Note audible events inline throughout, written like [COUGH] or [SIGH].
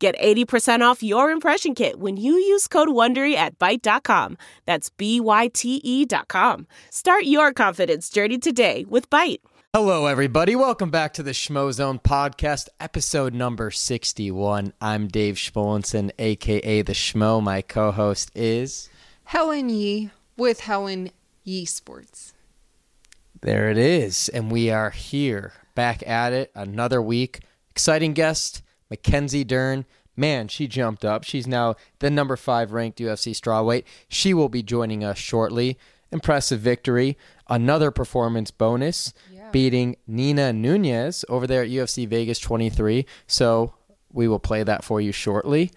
Get 80% off your impression kit when you use code WONDERY at Byte.com. That's B-Y-T-E dot com. Start your confidence journey today with Byte. Hello, everybody. Welcome back to the Schmo Zone podcast, episode number 61. I'm Dave Schmulenson, aka The Schmo. My co host is. Helen Yee with Helen Yee Sports. There it is. And we are here, back at it, another week. Exciting guest, Mackenzie Dern. Man, she jumped up. She's now the number five ranked UFC strawweight. She will be joining us shortly. Impressive victory. Another performance bonus, Yeah. beating Nina Nunes over there at UFC Vegas 23. So we will play that for you shortly.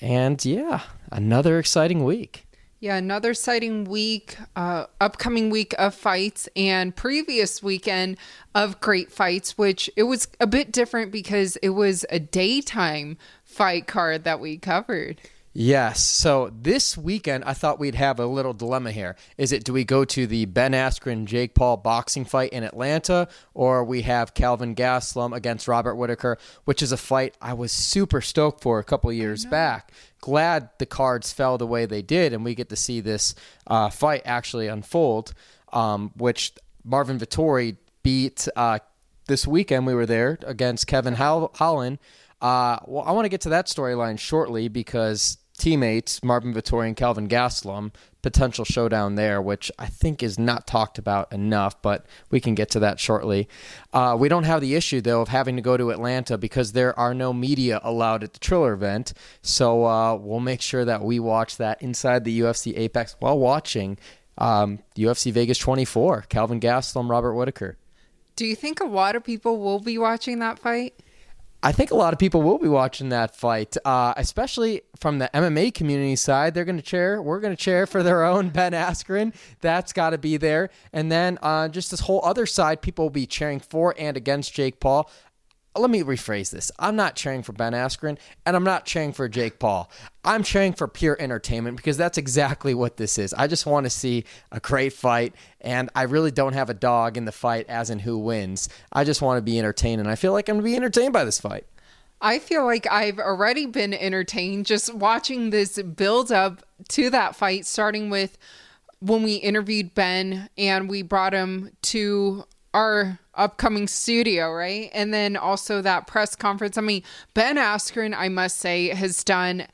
And yeah, another exciting week. Yeah, another exciting week, uh, upcoming week of fights, and previous weekend of great fights, which it was a bit different because it was a daytime fight card that we covered. Yes. So this weekend, I thought we'd have a little dilemma here. Is it do we go to the Ben Askren Jake Paul boxing fight in Atlanta, or we have Kelvin Gastelum against Robert Whitaker, which is a fight I was super stoked for a couple years back. Glad the cards fell the way they did, and we get to see this uh, fight actually unfold. Um, which Marvin Vettori beat uh, this weekend. We were there against Kevin Hol- Holland. Uh, well, I want to get to that storyline shortly because teammates Marvin Vettori and Kelvin Gastelum potential showdown there, which I think is not talked about enough, but we can get to that shortly. Uh, we don't have the issue though of having to go to Atlanta because there are no media allowed at the Triller event, so uh, we'll make sure that we watch that inside the UFC Apex while watching um, UFC Vegas 24, Kelvin Gastelum, Robert Whitaker. Do you think a lot of people will be watching that fight? I think a lot of people will be watching that fight, uh, especially from the MMA community side. They're going to cheer. We're going to cheer for their own [LAUGHS] Ben Askren. That's got to be there. And then uh, just this whole other side, people will be cheering for and against Jake Paul. Let me rephrase this. I'm not cheering for Ben Askren, and I'm not cheering for Jake Paul. I'm cheering for pure entertainment because that's exactly what this is. I just want to see a great fight, and I really don't have a dog in the fight as in who wins. I just want to be entertained, and I feel like I'm going to be entertained by this fight. I feel like I've already been entertained just watching this build up to that fight, starting with when we interviewed Ben and we brought him to our upcoming studio, right? And then also that press conference. I mean, Ben Askren, I must say, has done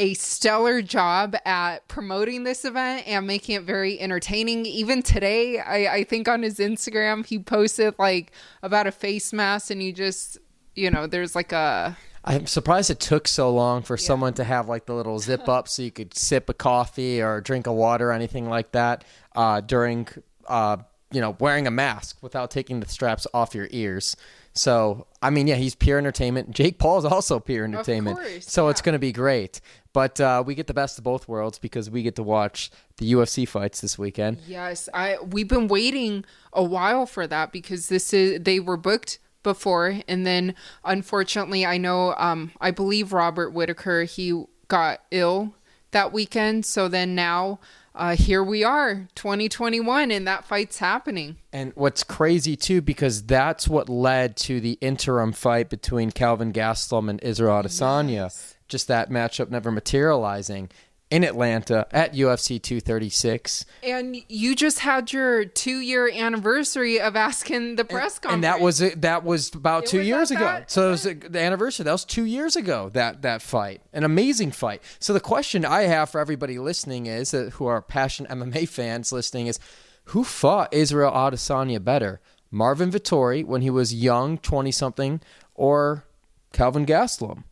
a stellar job at promoting this event and making it very entertaining. Even today, I, I think on his Instagram, he posted like about a face mask and you just, you know, there's like a I'm surprised it took so long for someone to have like the little zip up so you could sip a coffee or drink a water or anything like that uh, during, uh, you know, wearing a mask without taking the straps off your ears. So, I mean, yeah, he's pure entertainment. Jake Paul is also pure entertainment. course, so it's going to be great. But uh, we get the best of both worlds because we get to watch the UFC fights this weekend. Yes, I we've been waiting a while for that because this is they were booked before and then unfortunately I know um I believe Robert Whitaker he got ill that weekend so then now uh here we are 2021 and that fight's happening. And what's crazy too, because that's what led to the interim fight between Kelvin Gastelum and Israel Adesanya. Just that matchup never materializing in Atlanta at UFC 236. And you just had your 2 year anniversary of asking the press conference. And that was it. That was about It two was years ago. that- So it was the anniversary. That was two years ago. That that fight, an amazing fight. So the question I have for everybody listening is, uh, who are passionate MMA fans listening, is who fought Israel Adesanya better, Marvin Vettori when he was young, twenty something, or Kelvin Gastelum?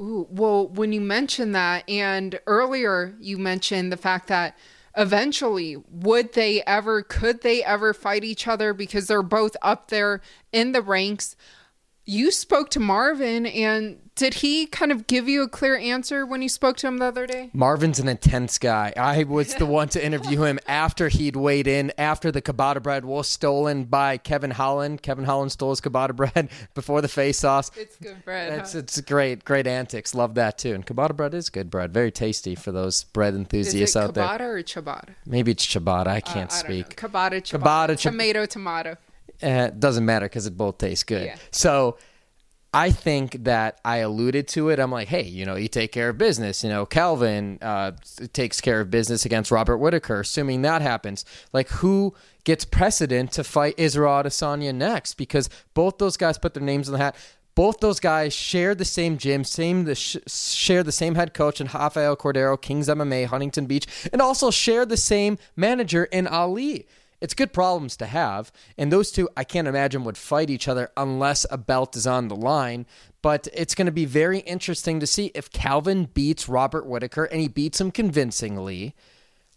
Ooh, well, when you mentioned that, and earlier you mentioned the fact that eventually would they ever, could they ever fight each other because they're both up there in the ranks. You spoke to Marvin, and did he kind of give you a clear answer when you spoke to him the other day? Marvin's an intense guy. I was the one to interview him after he'd weighed in, after the ciabatta bread was stolen by Kevin Holland. Kevin Holland stole his ciabatta bread [LAUGHS] before the face-offs. It's good bread. It's, huh? it's great, great antics. Love that too. And ciabatta bread is good bread. Very tasty for those bread enthusiasts out there. ciabatta or ciabatta? Maybe it's ciabatta. I can't Uh, I speak. Ciabatta, ciabatta, Ciabatta, tomato, tomato. Eh, it doesn't matter because it both tastes good. Yeah. So I think that I alluded to it. I'm like, hey, you know, you take care of business. You know, Kelvin uh, takes care of business against Robert Whitaker. Assuming that happens, like who gets precedent to fight Israel Adesanya next? Because both those guys put their names in the hat. Both those guys share the same gym, same the sh- share the same head coach in Rafael Cordeiro, Kings MMA, Huntington Beach, and also share the same manager in Ali. It's good problems to have. And those two, I can't imagine, would fight each other unless a belt is on the line. But it's going to be very interesting to see if Kelvin beats Robert Whitaker and he beats him convincingly.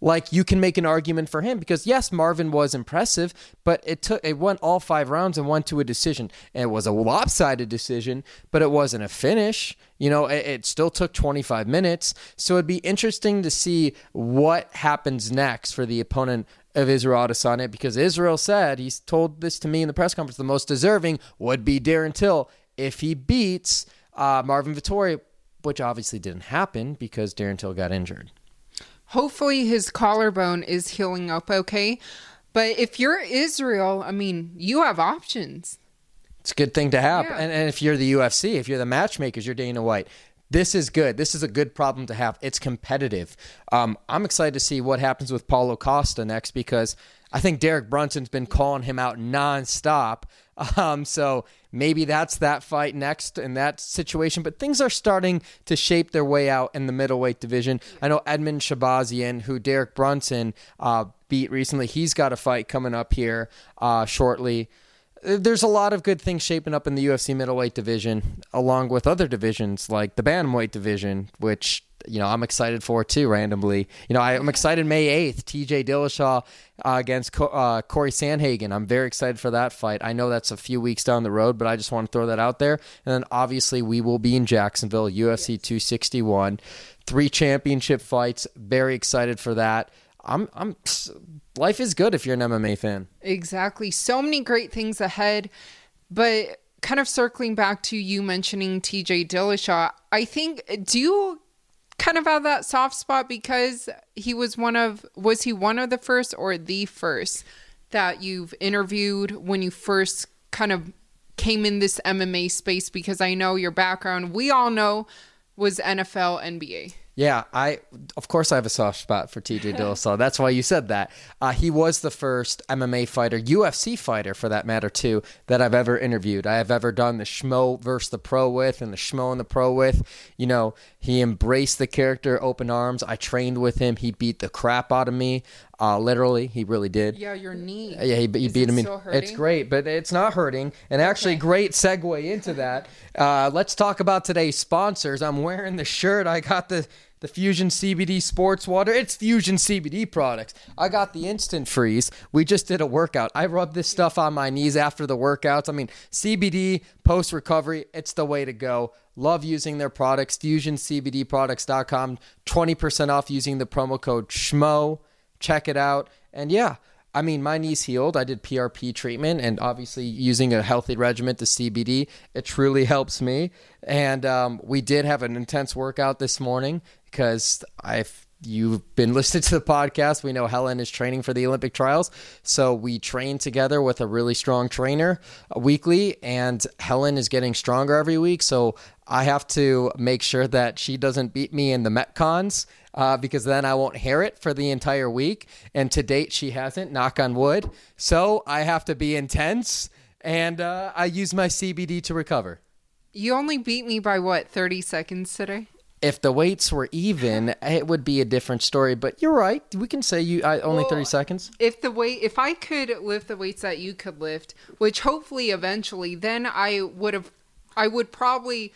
Like you can make an argument for him because yes, Marvin was impressive, but it took it went all five rounds and went to a decision. And it was a lopsided decision, but it wasn't a finish. You know, it, it still took 25 minutes. So it'd be interesting to see what happens next for the opponent of Israel Adesanya because Israel said he's told this to me in the press conference. The most deserving would be Darren Till if he beats uh, Marvin Vettori, which obviously didn't happen because Darren Till got injured. Hopefully, his collarbone is healing up okay. But if you're Israel, I mean, you have options. It's a good thing to have. Yeah. And, and if you're the UFC, if you're the matchmakers, you're Dana White. This is good. This is a good problem to have. It's competitive. Um, I'm excited to see what happens with Paulo Costa next because I think Derek Brunson's been calling him out nonstop. [LAUGHS] Um, so maybe that's that fight next in that situation. But things are starting to shape their way out in the middleweight division. I know Edmen Shahbazyan, who Derek Brunson uh, beat recently, he's got a fight coming up here uh, shortly there's a lot of good things shaping up in the UFC middleweight division, along with other divisions like the bantamweight division, which you know I'm excited for too. Randomly, you know I'm excited May 8th, T.J. Dillashaw uh, against Co- uh, Cory Sandhagen. I'm very excited for that fight. I know that's a few weeks down the road, but I just want to throw that out there. And then obviously we will be in Jacksonville, UFC 261, three championship fights. Very excited for that. I'm I'm life is good if you're an MMA fan. Exactly. So many great things ahead. But kind of circling back to you mentioning TJ Dillashaw, I think, do you kind of have that soft spot because he was one of, was he one of the first or the first that you've interviewed when you first kind of came in this MMA space? Because I know your background, we all know, was NFL, NBA. Yeah, I of course I have a soft spot for TJ [LAUGHS] Dillashaw. That's why you said that. Uh, he was the first MMA fighter, UFC fighter for that matter too, that I've ever interviewed. I have ever done the schmo versus the pro with, and the schmo and the pro with. You know, he embraced the character, open arms. I trained with him. He beat the crap out of me. Uh, literally, he really did. Yeah, your knee. Yeah, he, he beat him. It's great, but it's not hurting. And actually, great segue into that. [LAUGHS] Uh, let's talk about today's sponsors. I'm wearing the shirt. I got the the Fusion CBD Sports Water. It's Fusion CBD products. I got the Instant Freeze. We just did a workout. I rubbed this stuff on my knees after the workouts. I mean, CBD post recovery. It's the way to go. Love using their products. FusionCBDProducts.com. 20% off using the promo code SHMO. Check it out. And yeah, I mean, my knee's healed. I did PRP treatment, and obviously, using a healthy regimen to CBD, it truly helps me. And um, we did have an intense workout this morning because I've you've been [LAUGHS] listening to the podcast. We know Helen is training for the Olympic trials, so we train together with a really strong trainer weekly, and Helen is getting stronger every week. So I have to make sure that she doesn't beat me in the metcons uh, because then I won't hear it for the entire week. And to date, she hasn't. Knock on wood. So I have to be intense, and uh, I use my CBD to recover. You only beat me by what, 30 seconds today? If the weights were even, it would be a different story. But you're right. We can say you I, only Well, 30 seconds. If the weight, if I could lift the weights that you could lift, which hopefully eventually, then I would have, I would probably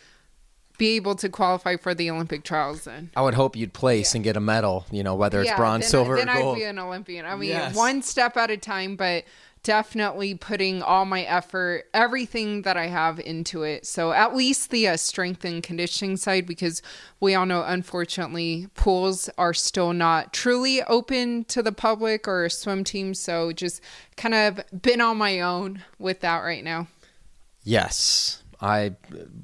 be able to qualify for the Olympic trials then. I would hope you'd place and get a medal, you know, whether it's bronze, then, silver, then or I'd be an Olympian. I mean, Yes. one step at a time, but definitely putting all my effort, everything that I have into it. So at least the uh, strength and conditioning side, because we all know, unfortunately, pools are still not truly open to the public or swim teams. So just kind of been on my own with that right now. Yes. I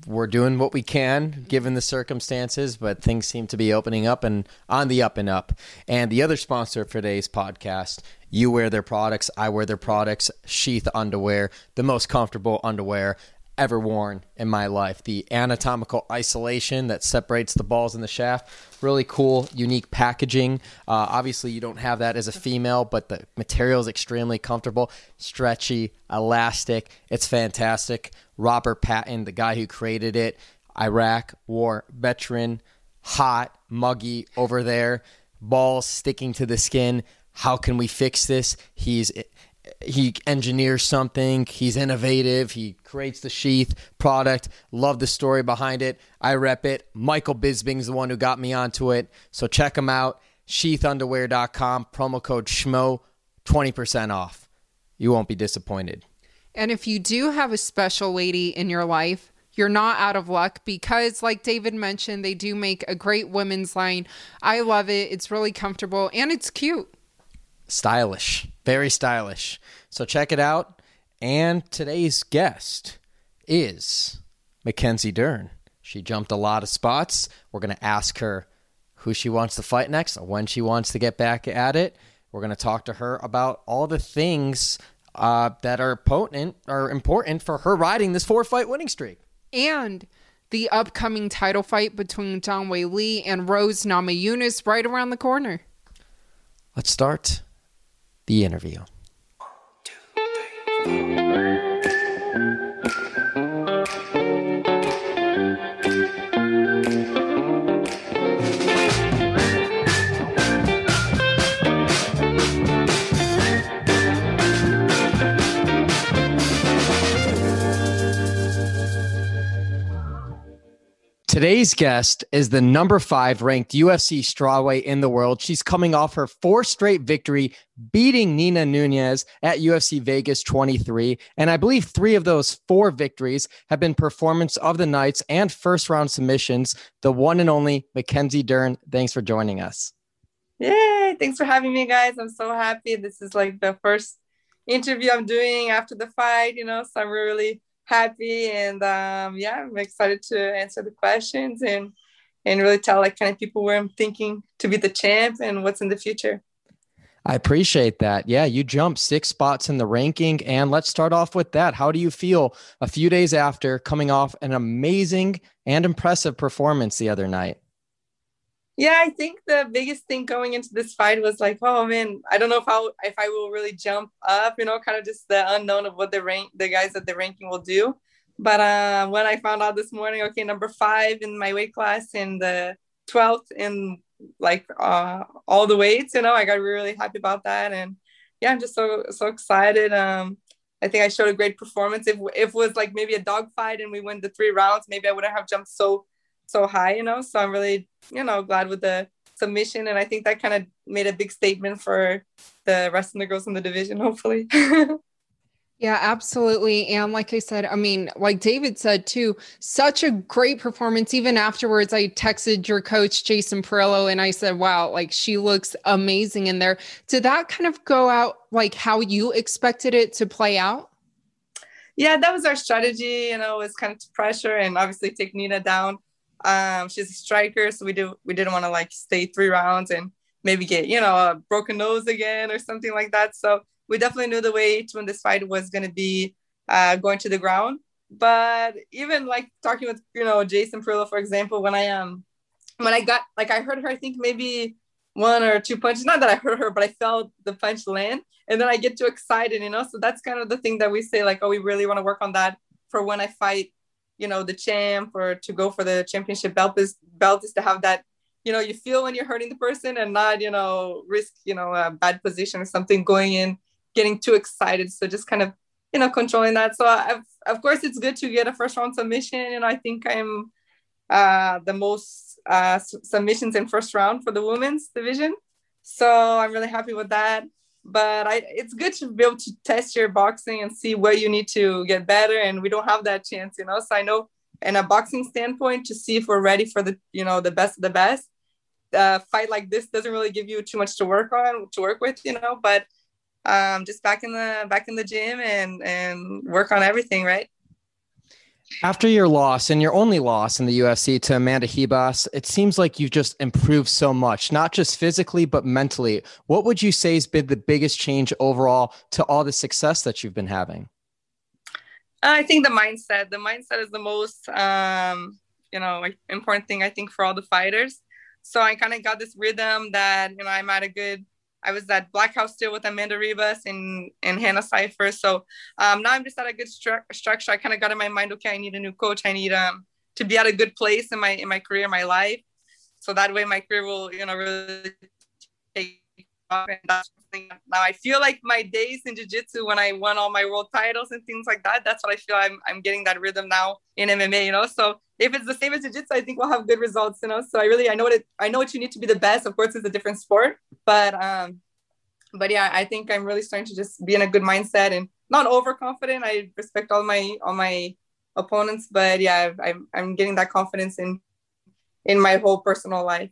we're doing what we can given the circumstances, but things seem to be opening up and on the up and up. And the other sponsor for today's podcast, you wear their products, I wear their products, Sheath underwear, the most comfortable underwear ever worn in my life. The anatomical isolation that separates the balls and the shaft. Really cool, unique packaging. Uh, obviously, you don't have that as a female, but the material is extremely comfortable, stretchy, elastic. It's fantastic. Robert Patton, the guy who created it, Iraq war veteran, hot, muggy over there, balls sticking to the skin. How can we fix this? He's he engineers something. He's innovative. He creates the sheath product. Love the story behind it. I rep it. Michael Bisping's the one who got me onto it. So check him out. Sheathunderwear.com. Promo code SCHMO, 20% off. You won't be disappointed. And if you do have a special lady in your life, you're not out of luck because, like David mentioned, they do make a great women's line. I love it. It's really comfortable and it's cute. Stylish. Very stylish. So check it out. And today's guest is Mackenzie Dern. She jumped a lot of spots. We're going to ask her who she wants to fight next, when she wants to get back at it. We're going to talk to her about all the things uh, that are potent or important for her riding this four fight winning streak. And the upcoming title fight between Zhang Weili and Rose Namajunas right around the corner. Let's start the interview. Today's guest is the number five ranked UFC strawweight in the world. She's coming off her four straight victory, beating Nina Nunes at UFC Vegas 23. And I believe three of those four victories have been performance of the nights and first round submissions. The one and only Mackenzie Dern. Thanks for joining us. Yay. Thanks for having me, guys. I'm so happy. This is like the first interview I'm doing after the fight, you know, so I'm really happy and um, yeah i'm excited to answer the questions and and really tell like kind of people where i'm thinking to be the champ and what's in the future. I appreciate that. Yeah you jumped six spots in the ranking and let's start off with that. How do you feel a few days after coming off an amazing and impressive performance the other night yeah, I think the biggest thing going into this fight was like, oh man, I don't know if I if I will really jump up, you know, kind of just the unknown of what the rank the guys at the ranking will do. But uh, when I found out this morning, okay, number five in my weight class and the twelfth in like uh, all the weights, you know, I got really happy about that, and yeah, I'm just so so excited. Um, I think I showed a great performance. If if it was like maybe a dog fight and we win the three rounds, maybe I wouldn't have jumped so so high, you know. So I'm really, you know, glad with the submission, and I think that kind of made a big statement for the rest of the girls in the division, hopefully. [LAUGHS] Yeah, absolutely. And like I said, I mean, like David said too, such a great performance. Even afterwards, I texted your coach, Jason Parillo, and I said, wow, like she looks amazing in there. Did that kind of go out like how you expected it to play out? Yeah, that was our strategy, you know, was kind of to pressure and obviously take Nina down. Um, she's a striker, so we do we didn't want to like stay three rounds and maybe get you know a broken nose again or something like that. So we definitely knew the weight when this fight was going to be uh, going to the ground. But even like talking with you know Jason Parillo, for example, when I um when I got like I heard her, I think maybe one or two punches. Not that I heard her, but I felt the punch land, and then I get too excited, you know. So that's kind of the thing that we say, like, oh, we really want to work on that for when I fight you know the champ or to go for the championship belt is belt is to have that you know you feel when you're hurting the person and not you know risk you know a bad position or something going in getting too excited. So just kind of you know controlling that. So I've, of course it's good to get a first round submission. Know i think i'm uh the most uh submissions in first round for the women's division. So i'm really happy with that but I it's good to be able to test your boxing and see where you need to get better. And we don't have that chance, you know. So I know in a boxing standpoint to see if we're ready for the you know the best of the best. A fight like this doesn't really give you too much to work on to work with, you know. But um, just back in the back in the gym and and work on everything, right? After your loss and your only loss in the UFC to Amanda Ribas, it seems like you've just improved so much, not just physically, but mentally. What would you say has been the biggest change overall to all the success that you've been having? I think the mindset. The mindset is the most, um, you know, important thing I think for all the fighters. So I kind of got this rhythm that you know I'm at a good I was at Black House still with Amanda Ribas and, and Hannah Cifers. So um, now I'm just at a good stru- structure. I kind of got in my mind, okay, I need a new coach. I need um, to be at a good place in my in my career, my life. So that way my career will, you know, really take And that's now I feel like my days in jiu-jitsu when I won all my world titles and things like that, that's what I feel I'm, I'm getting that rhythm now in MMA, you know? So if it's the same as jiu-jitsu, I think we'll have good results, you know? So I really, I know what it, I know what you need to be the best. Of course, it's a different sport, but, um, but yeah, I think I'm really starting to just be in a good mindset and not overconfident. I respect all my, all my opponents, but yeah, I'm, I'm getting that confidence in, in my whole personal life.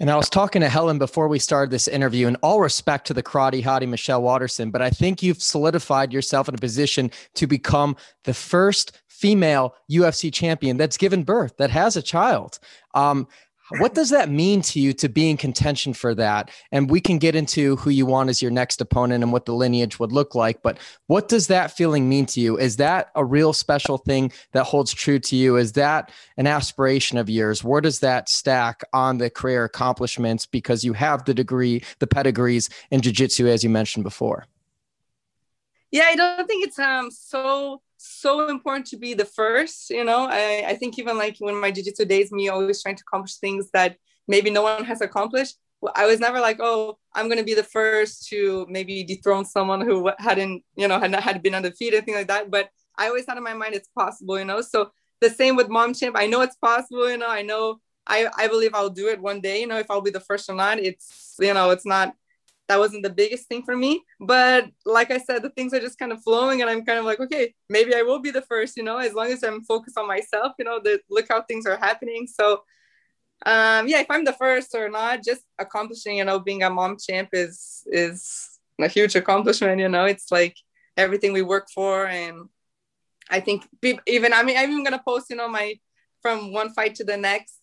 And I was talking to Helen before we started this interview, and all respect to the karate hottie Michelle Waterson, but I think you've solidified yourself in a position to become the first female UFC champion that's given birth, that has a child. Um, what does that mean to you to be in contention for that? And we can get into who you want as your next opponent and what the lineage would look like. But what does that feeling mean to you? Is that a real special thing that holds true to you? Is that an aspiration of yours? Where does that stack on the career accomplishments because you have the degree, the pedigrees in jiu-jitsu, as you mentioned before? Yeah, I don't think it's um so so important to be the first you know? I, I think even like when my jiu-jitsu days me always trying to accomplish things that maybe no one has accomplished i was never like oh i'm going to be the first to maybe dethrone someone who hadn't you know had not had been undefeated thing like that. But i always had in my mind it's possible you know? So the same with mom champ. I know it's possible you know? I know i i believe i'll do it one day you know if i'll be the first or not. It's you know it's not that wasn't the biggest thing for me. But like I said, the things are just kind of flowing, and I'm kind of like, okay, maybe I will be the first, you know, as long as I'm focused on myself, you know, the look how things are happening. So um yeah, if I'm the first or not, just accomplishing, you know, being a mom champ is is a huge accomplishment, you know. It's like everything we work for and I think even I mean I'm even gonna post, you know, my from one fight to the next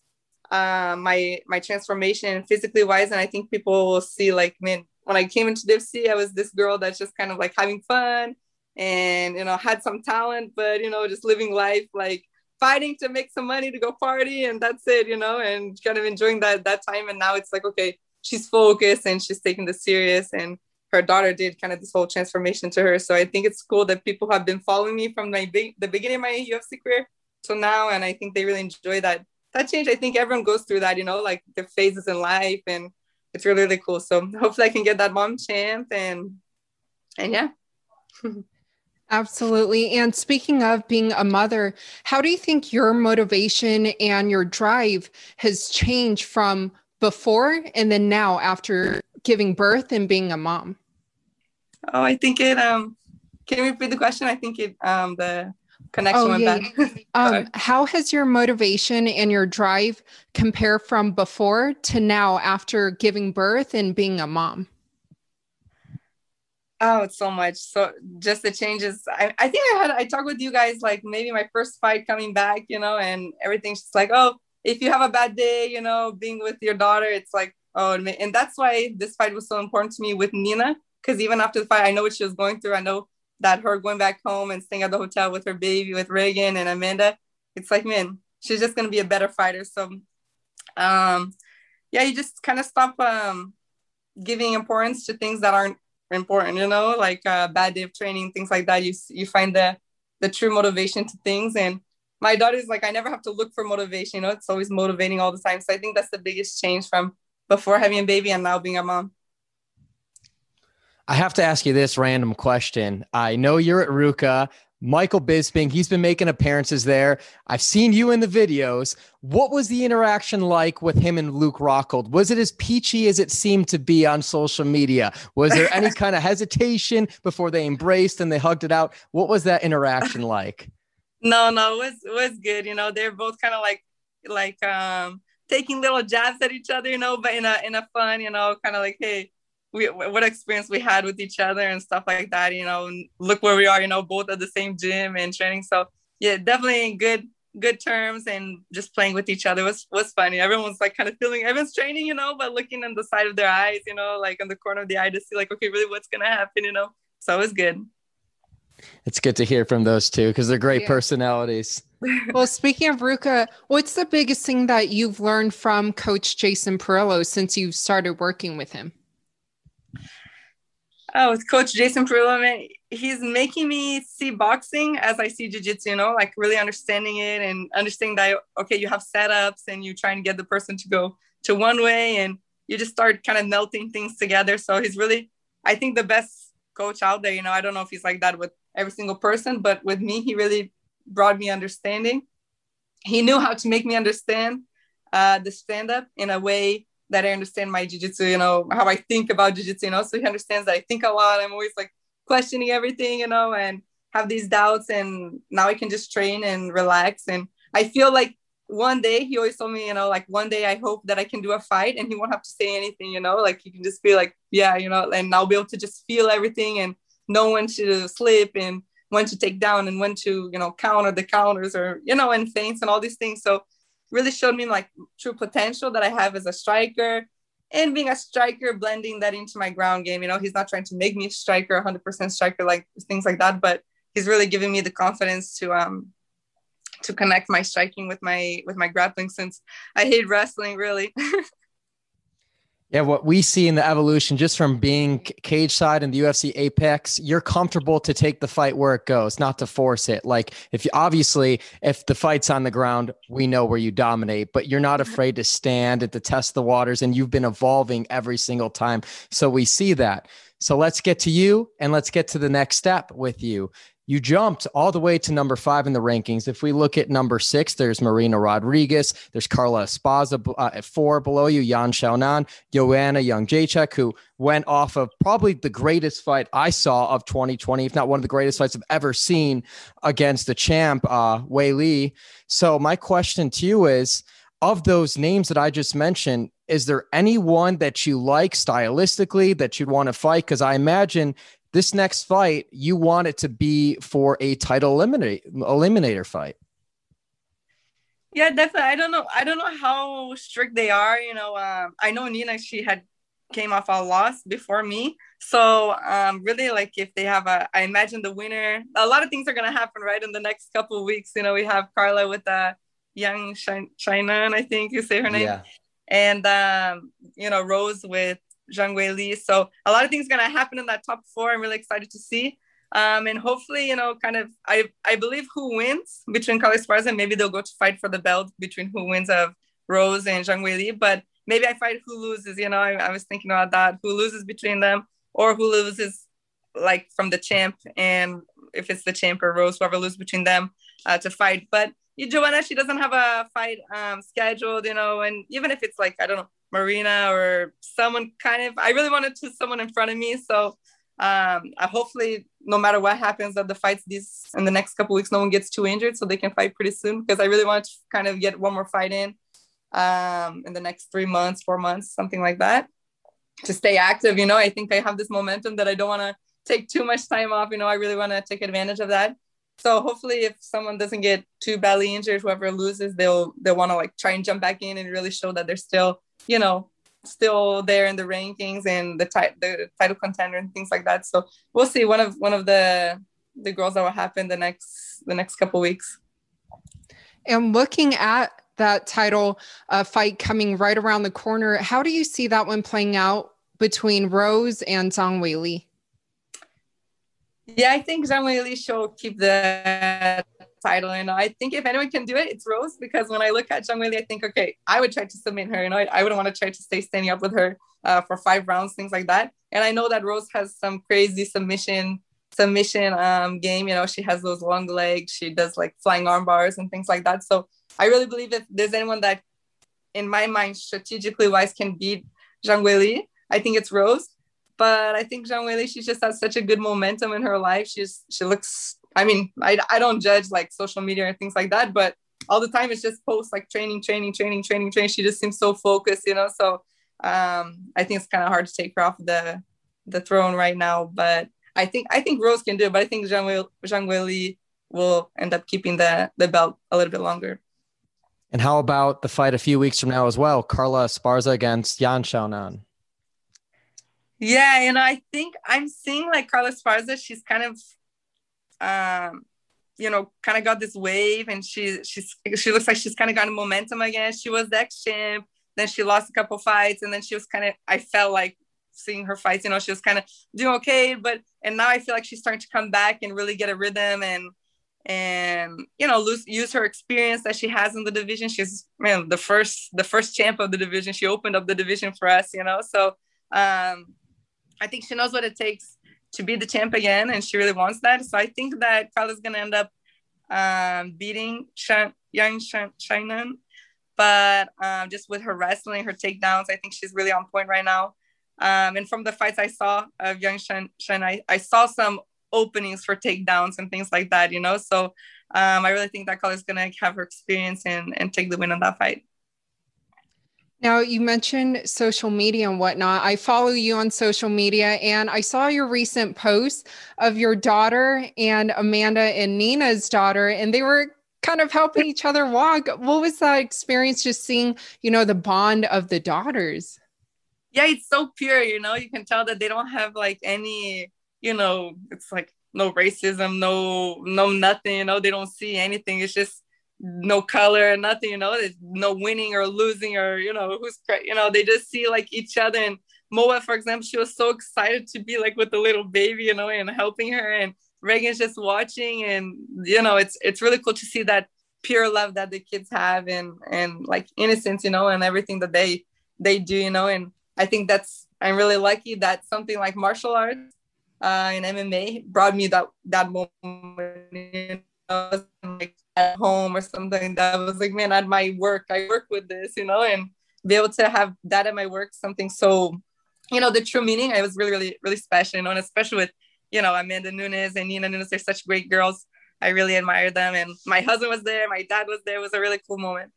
uh, my my transformation physically wise and i think people will see like man when I came into Dipsy, I was this girl that's just kind of like having fun and, you know, had some talent, but, you know, just living life, like fighting to make some money to go party. And that's it, you know, and kind of enjoying that, that time. And now it's like, okay, she's focused and she's taking this serious. And her daughter did kind of this whole transformation to her. So I think it's cool that people have been following me from my the beginning of my UFC career till now. And I think they really enjoy that, that change. I think everyone goes through that, you know, like the phases in life and, it's really really cool. So hopefully I can get that mom champ and and yeah. Absolutely. And speaking of being a mother, how do you think your motivation and your drive has changed from before and then now after giving birth and being a mom? Oh, I think it um can you repeat the question? I think it um the connection oh, yeah. um, how has your motivation and your drive compare from before to now after giving birth and being a mom? Oh, it's so much. So just the changes. I, I think I had I talked with you guys like maybe my first fight coming back, you know, and everything's just like, oh, if you have a bad day, you know, being with your daughter, it's like, oh, and that's why this fight was so important to me with Nina. Because even after the fight, I know what she was going through. I know that her going back home and staying at the hotel with her baby with Reagan and Amanda, it's like, man, she's just gonna be a better fighter. So um yeah, you just kind of stop um giving importance to things that aren't important, you know, like uh, bad day of training, things like that. You you find the the true motivation to things. And my daughter's like, I never have to look for motivation, you know, it's always motivating all the time. So I think that's the biggest change from before having a baby and now being a mom. I have to ask you this random question. I know you're at RVCA. Michael Bisping. He's been making appearances there. I've seen you in the videos. What was the interaction like with him and Luke Rockhold? Was it as peachy as it seemed to be on social media? Was there any [LAUGHS] kind of hesitation before they embraced and they hugged it out? What was that interaction like? No, no, it was it was good. You know, they're both kind of like like um taking little jabs at each other, you know, but in a in a fun, you know, kind of like, hey, we what experience we had with each other and stuff like that you know look where we are you know both at the same gym and training. So yeah definitely good good terms and just playing with each other was was funny. Everyone's like kind of feeling everyone's training you know but looking in the side of their eyes you know like in the corner of the eye to see like okay really what's gonna happen you know. So it was good. It's good to hear from those two because they're great yeah. personalities. [LAUGHS] Well, speaking of RVCA, what's the biggest thing that you've learned from Coach Jason Parillo since you've started working with him? Oh, with Coach Jason Parillo, he's making me see boxing as I see jiu-jitsu, you know, like really understanding it and understanding that, okay, you have setups and you try and get the person to go to one way and you just start kind of melting things together. So he's really, I think, the best coach out there. You know, I don't know if he's like that with every single person, but with me, he really brought me understanding. He knew how to make me understand uh, the stand-up in a way that I understand my jujitsu, you know, how I think about jujitsu, you know. So he understands that I think a lot. I'm always like questioning everything, you know, and have these doubts. And now I can just train and relax. And I feel like one day he always told me, you know, like one day I hope that I can do a fight and he won't have to say anything, you know, like he can just be like, yeah, you know, and I'll be able to just feel everything and know when to slip and when to take down and when to, you know, counter the counters or, you know, and feints and all these things. So really showed me like true potential that I have as a striker and being a striker, blending that into my ground game. You know, he's not trying to make me a striker, 100% striker, like things like that, but he's really giving me the confidence to um to connect my striking with my with my grappling since I hate wrestling really. [LAUGHS] Yeah, what we see in the evolution just from being cage side in the UFC Apex, you're comfortable to take the fight where it goes, not to force it. Like if you obviously if the fight's on the ground, we know where you dominate, but you're not mm-hmm. afraid to stand and to test the waters and you've been evolving every single time. So we see that. So let's get to you and let's get to the next step with you. You jumped all the way to number five in the rankings. If we look at number six, there's Marina Rodriguez. There's Carla Esparza uh, at four below you, Yan Xiaonan, Joanna Jędrzejczyk, who went off of probably the greatest fight I saw of 2020, if not one of the greatest fights I've ever seen against the champ, uh, Weili. So my question to you is, of those names that I just mentioned, is there anyone that you like stylistically that you'd want to fight? Because I imagine this next fight, you want it to be for a title eliminate, eliminator fight. Yeah, definitely. I don't know. I don't know how strict they are. You know, um, I know Nina. She had came off a loss before me, so um, really, like if they have a, I imagine the winner. A lot of things are gonna happen right in the next couple of weeks. You know, we have Carla with the young China, I think you say her name, yeah. and um, you know Rose with Zhang Weili. So a lot of things are gonna happen in that top four. I'm really excited to see. Um, and hopefully, you know, kind of, I I believe who wins between Carla Esparza, maybe they'll go to fight for the belt between who wins of Rose and Zhang Weili. But maybe I fight who loses. You know, I, I was thinking about that. Who loses between them, or who loses like from the champ, and if it's the champ or Rose, whoever loses between them uh, to fight. But Joanna, she doesn't have a fight um, scheduled, you know, and even if it's like I don't know Marina or someone kind of, I really wanted to someone in front of me. So um, I hopefully, no matter what happens at the fights these in the next couple weeks, no one gets too injured so they can fight pretty soon because I really want to kind of get one more fight in um, in the next three months, four months, something like that to stay active. You know, I think I have this momentum that I don't want to take too much time off. You know, I really want to take advantage of that. So hopefully, if someone doesn't get too badly injured, whoever loses, they'll they'll want to like try and jump back in and really show that they're still you know still there in the rankings and the, ti- the title contender and things like that. So we'll see. One of one of the the girls that will happen the next the next couple weeks. And looking at that title uh, fight coming right around the corner, how do you see that one playing out between Rose and Zhang Weili? Yeah, I think Zhang Weili should keep the title. You know, I think if anyone can do it, it's Rose because when I look at Zhang Weili, I think, okay, I would try to submit her. You know, I, I wouldn't want to try to stay standing up with her uh, for five rounds, things like that. And I know that Rose has some crazy submission submission um, game. You know, she has those long legs. She does like flying arm bars and things like that. So I really believe if there's anyone that, in my mind, strategically wise, can beat Zhang Weili, I think it's Rose. But I think Zhang Weili, she just has such a good momentum in her life. She's she looks. I mean, I, I don't judge like social media and things like that, but all the time it's just posts like training, training, training, training, training. She just seems so focused, you know. So um, I think it's kind of hard to take her off the the throne right now. But I think I think Rose can do it, but I think Zhang Wei, Zhang Weili will end up keeping the the belt a little bit longer. And how about the fight a few weeks from now as well? Carla Esparza against Yan Xiaonan. Yeah, you know, I think I'm seeing like Carla Esparza. She's kind of, um, you know, kind of got this wave, and she she's she looks like she's kind of got momentum again. She was ex champ, then she lost a couple fights, and then she was kind of. I felt like seeing her fights, you know, she was kind of doing okay, but and now I feel like she's starting to come back and really get a rhythm and and you know lose, use her experience that she has in the division. She's man the first the first champ of the division. She opened up the division for us, you know. So um, I think she knows what it takes to be the champ again, and she really wants that. So I think that Carla's gonna end up um, beating Shan- Yan Xiaonan, but um, just with her wrestling, her takedowns, I think she's really on point right now. Um, and from the fights I saw of Yang Shen, Shen I, I saw some openings for takedowns and things like that, you know. So um, I really think that Carla is gonna have her experience and and take the win on that fight. Now, you mentioned social media and whatnot. I follow you on social media and I saw your recent post of your daughter and Amanda and Nina's daughter, and they were kind of helping each other walk. What was that experience just seeing, you know, the bond of the daughters? yeah, it's so pure, you know, you can tell that they don't have like any, you know, it's like no racism, no, no nothing, you know, they don't see anything. It's just no color and nothing, you know, there's no winning or losing or, you know, who's, you know, they just see like each other. And Moa, for example, she was so excited to be like with the little baby, you know, and helping her. And Reagan's just watching. And, you know, it's, it's really cool to see that pure love that the kids have and, and like innocence, you know, and everything that they, they do, you know, and I think that's I'm really lucky that something like martial arts uh, in MMA brought me that that moment. You know, like at home or something that was like, man, at my work, I work with this, you know, and be able to have that at my work, something so, you know, the true meaning. I was really, really, really special, you know, and especially with, you know, Amanda Nunes and Nina Nunes. They're such great girls. I really admire them, and my husband was there, my dad was there. It was a really cool moment.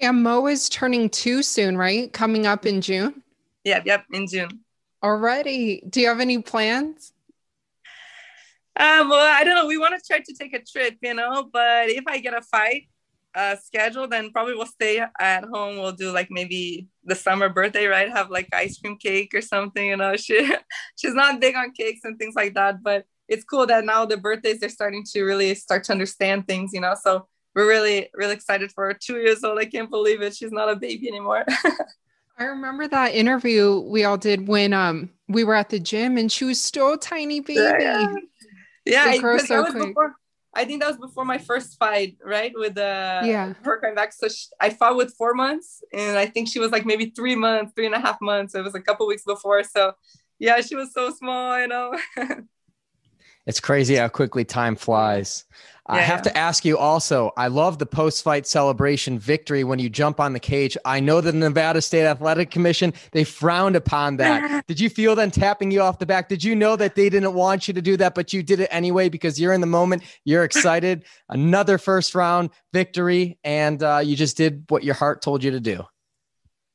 And Mo is turning two soon, right? Coming up in June? Yep, yep, in June. Already. Do you have any plans? Um, well, I don't know. We want to try to take a trip, you know, but if I get a fight uh schedule, then probably we'll stay at home. We'll do like maybe the summer birthday, right? Have like ice cream cake or something, you know. [LAUGHS] She she's not big on cakes and things like that, but it's cool that now the birthdays they're starting to really start to understand things, you know. So we're really really excited for her two years old i can't believe it she's not a baby anymore [LAUGHS] i remember that interview we all did when um we were at the gym and she was still a tiny baby yeah, yeah I, so before, I think that was before my first fight right with uh yeah. Her coming back so she, i fought with four months and i think she was like maybe three months three and a half months. It was a couple weeks before. So yeah she was so small you know? [LAUGHS] It's crazy how quickly time flies yeah. I have to ask you also, I love the post fight celebration victory when you jump on the cage. I know the Nevada State Athletic Commission, they frowned upon that. [LAUGHS] did you feel them tapping you off the back? Did you know that they didn't want you to do that, but you did it anyway because you're in the moment, you're [LAUGHS] excited? Another first round victory, and uh, you just did what your heart told you to do.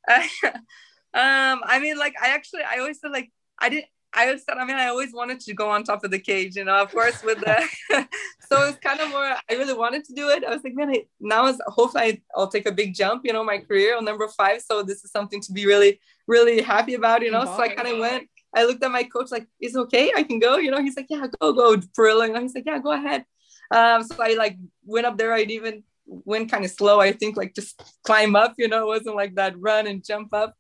Uh, [LAUGHS] um, I mean, like, I actually, I always said, like, I didn't, I said, I mean, I always wanted to go on top of the cage, you know, of course, with the, [LAUGHS] so it's kind of more, I really wanted to do it. I was like, man, I, now is hopefully I'll take a big jump, you know, my career on number five. So this is something to be really, really happy about, you know. so I kind of went, I looked at my coach, like, is okay? I can go, you know, he's like, yeah, go, go, Parillo. You know, he's like, yeah, go ahead. Um, so I like went up there. I'd even went kind of slow, I think, like just climb up, you know, it wasn't like that run and jump up.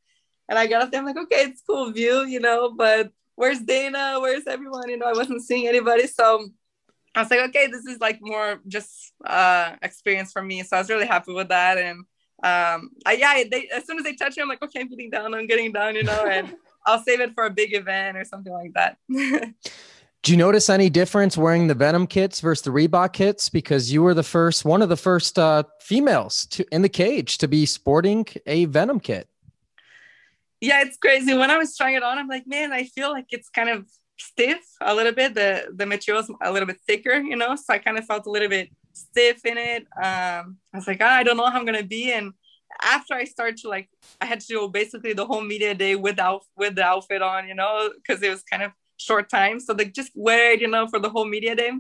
And I got up there, I'm like, okay, it's cool view, you know, but where's Dana? Where's everyone? You know, I wasn't seeing anybody. So I was like, okay, this is like more just uh experience for me. So I was really happy with that. And um I, yeah, they as soon as they touch me, I'm like, okay, I'm getting down, I'm getting down, you know, and [LAUGHS] I'll save it for a big event or something like that. [LAUGHS] Do you notice any difference wearing the Venum kits versus the Reebok kits? Because you were the first, one of the first uh, females to in the cage to be sporting a Venum kit. Yeah, it's crazy. When I was trying it on, I'm like, man, I feel like it's kind of stiff a little bit. The the material's a little bit thicker, you know. So I kind of felt a little bit stiff in it. Um, I was like, oh, I don't know how I'm gonna be. And after I started to like, I had to do basically the whole media day without with the outfit on, you know, because it was kind of short time. So they just wear it, you know, for the whole media day.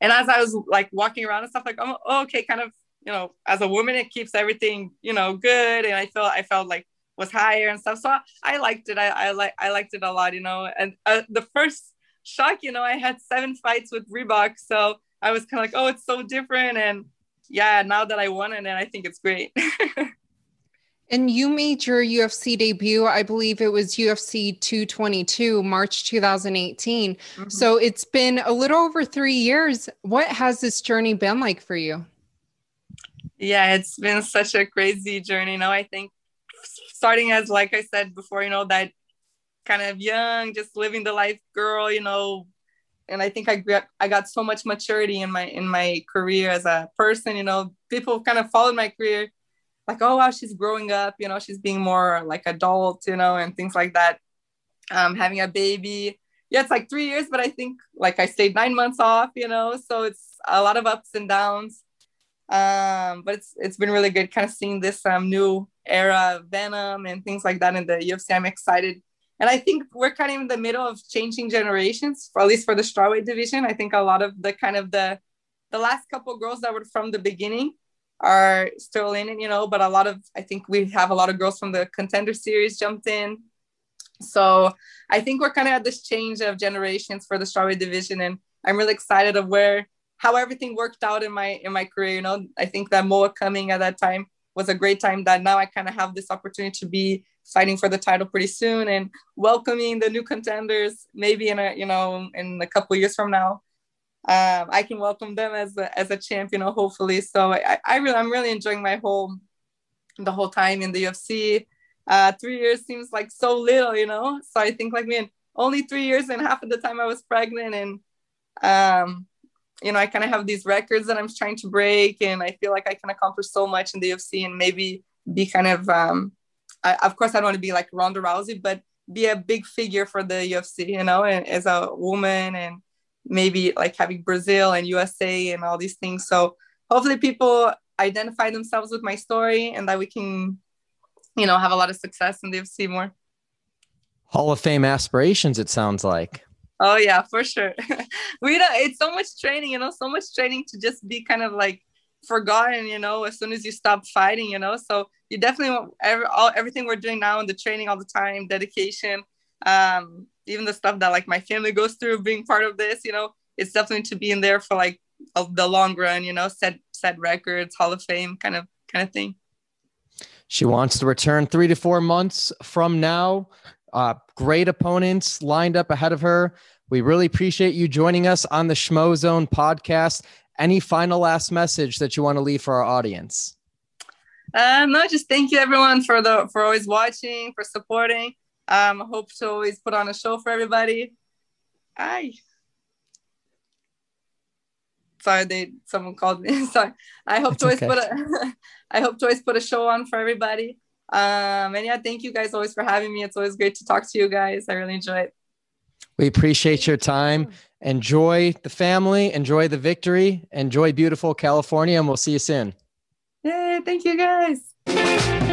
And as I was like walking around and stuff, like, oh, okay, kind of, you know, as a woman, it keeps everything, you know, good. And I felt, I felt like was higher and stuff. So I, liked it. I, I like, I liked it a lot, you know. And uh, the first shock, you know, I had seven fights with Reebok, so I was kind of like, oh, it's so different. And yeah, now that I won it, and I think it's great. [LAUGHS] And you made your UFC debut, I believe it was UFC 222, March 2018. Mm-hmm. So it's been a little over three years. What has this journey been like for you? Yeah, it's been such a crazy journey. You know, I think starting as, like I said before, you know, that kind of young, just living the life girl, you know, and I think I got I got so much maturity in my in my career as a person. You know, people kind of followed my career like, oh wow, she's growing up, you know, she's being more like adult, you know, and things like that. Um, having a baby. Yeah, it's like three years, but I think like I stayed nine months off, you know, so it's a lot of ups and downs. Um, but it's it's been really good kind of seeing this um new era Venum and things like that in the UFC. I'm excited. And I think we're kind of in the middle of changing generations, for at least for the strawweight division. I think a lot of the kind of the the last couple girls that were from the beginning are still in it, you know, but a lot of, I think we have a lot of girls from the contender series jumped in. So I think we're kind of at this change of generations for the strawweight division. And I'm really excited of where, how everything worked out in my, in my career. You know, I think that Moa coming at that time was a great time that now I kind of have this opportunity to be fighting for the title pretty soon and welcoming the new contenders maybe in a, you know, in a couple years from now um, I can welcome them as a, as a champ, you know, hopefully. So I, I really, I'm really enjoying my whole, the whole time in the UFC. Uh, three years seems like so little, you know? So I think like, man, only three years and half of the time I was pregnant and, um, you know, I kind of have these records that I'm trying to break and I feel like I can accomplish so much in the UFC and maybe be kind of, um, I, of course I don't want to be like Ronda Rousey, but be a big figure for the UFC, you know, and as a woman and, maybe like having Brazil and USA and all these things. So hopefully people identify themselves with my story and that we can, you know, have a lot of success in the UFC more. Hall of Fame aspirations, it sounds like. Oh yeah, for sure. [LAUGHS] we don't, it's so much training, you know, so much training to just be kind of like forgotten, you know, as soon as you stop fighting, you know. So you definitely want every, all everything we're doing now in the training all the time, dedication. Um, even the stuff that like my family goes through being part of this you know it's definitely to be in there for like the long run you know set set records hall of fame kind of kind of thing she wants to return three to four months from now uh, great opponents lined up ahead of her we really appreciate you joining us on the Schmozone podcast any final last message that you want to leave for our audience uh, no just thank you everyone for the for always watching for supporting um, hope to always put on a show for everybody. Hi. Sorry, they someone called me. [LAUGHS] Sorry. I hope That's to always okay. put a [LAUGHS] I hope to always put a show on for everybody. Um, and yeah, thank you guys always for having me. It's always great to talk to you guys. I really enjoy it. We appreciate your time. Enjoy the family, enjoy the victory, enjoy beautiful California, and we'll see you soon. Yay, thank you guys.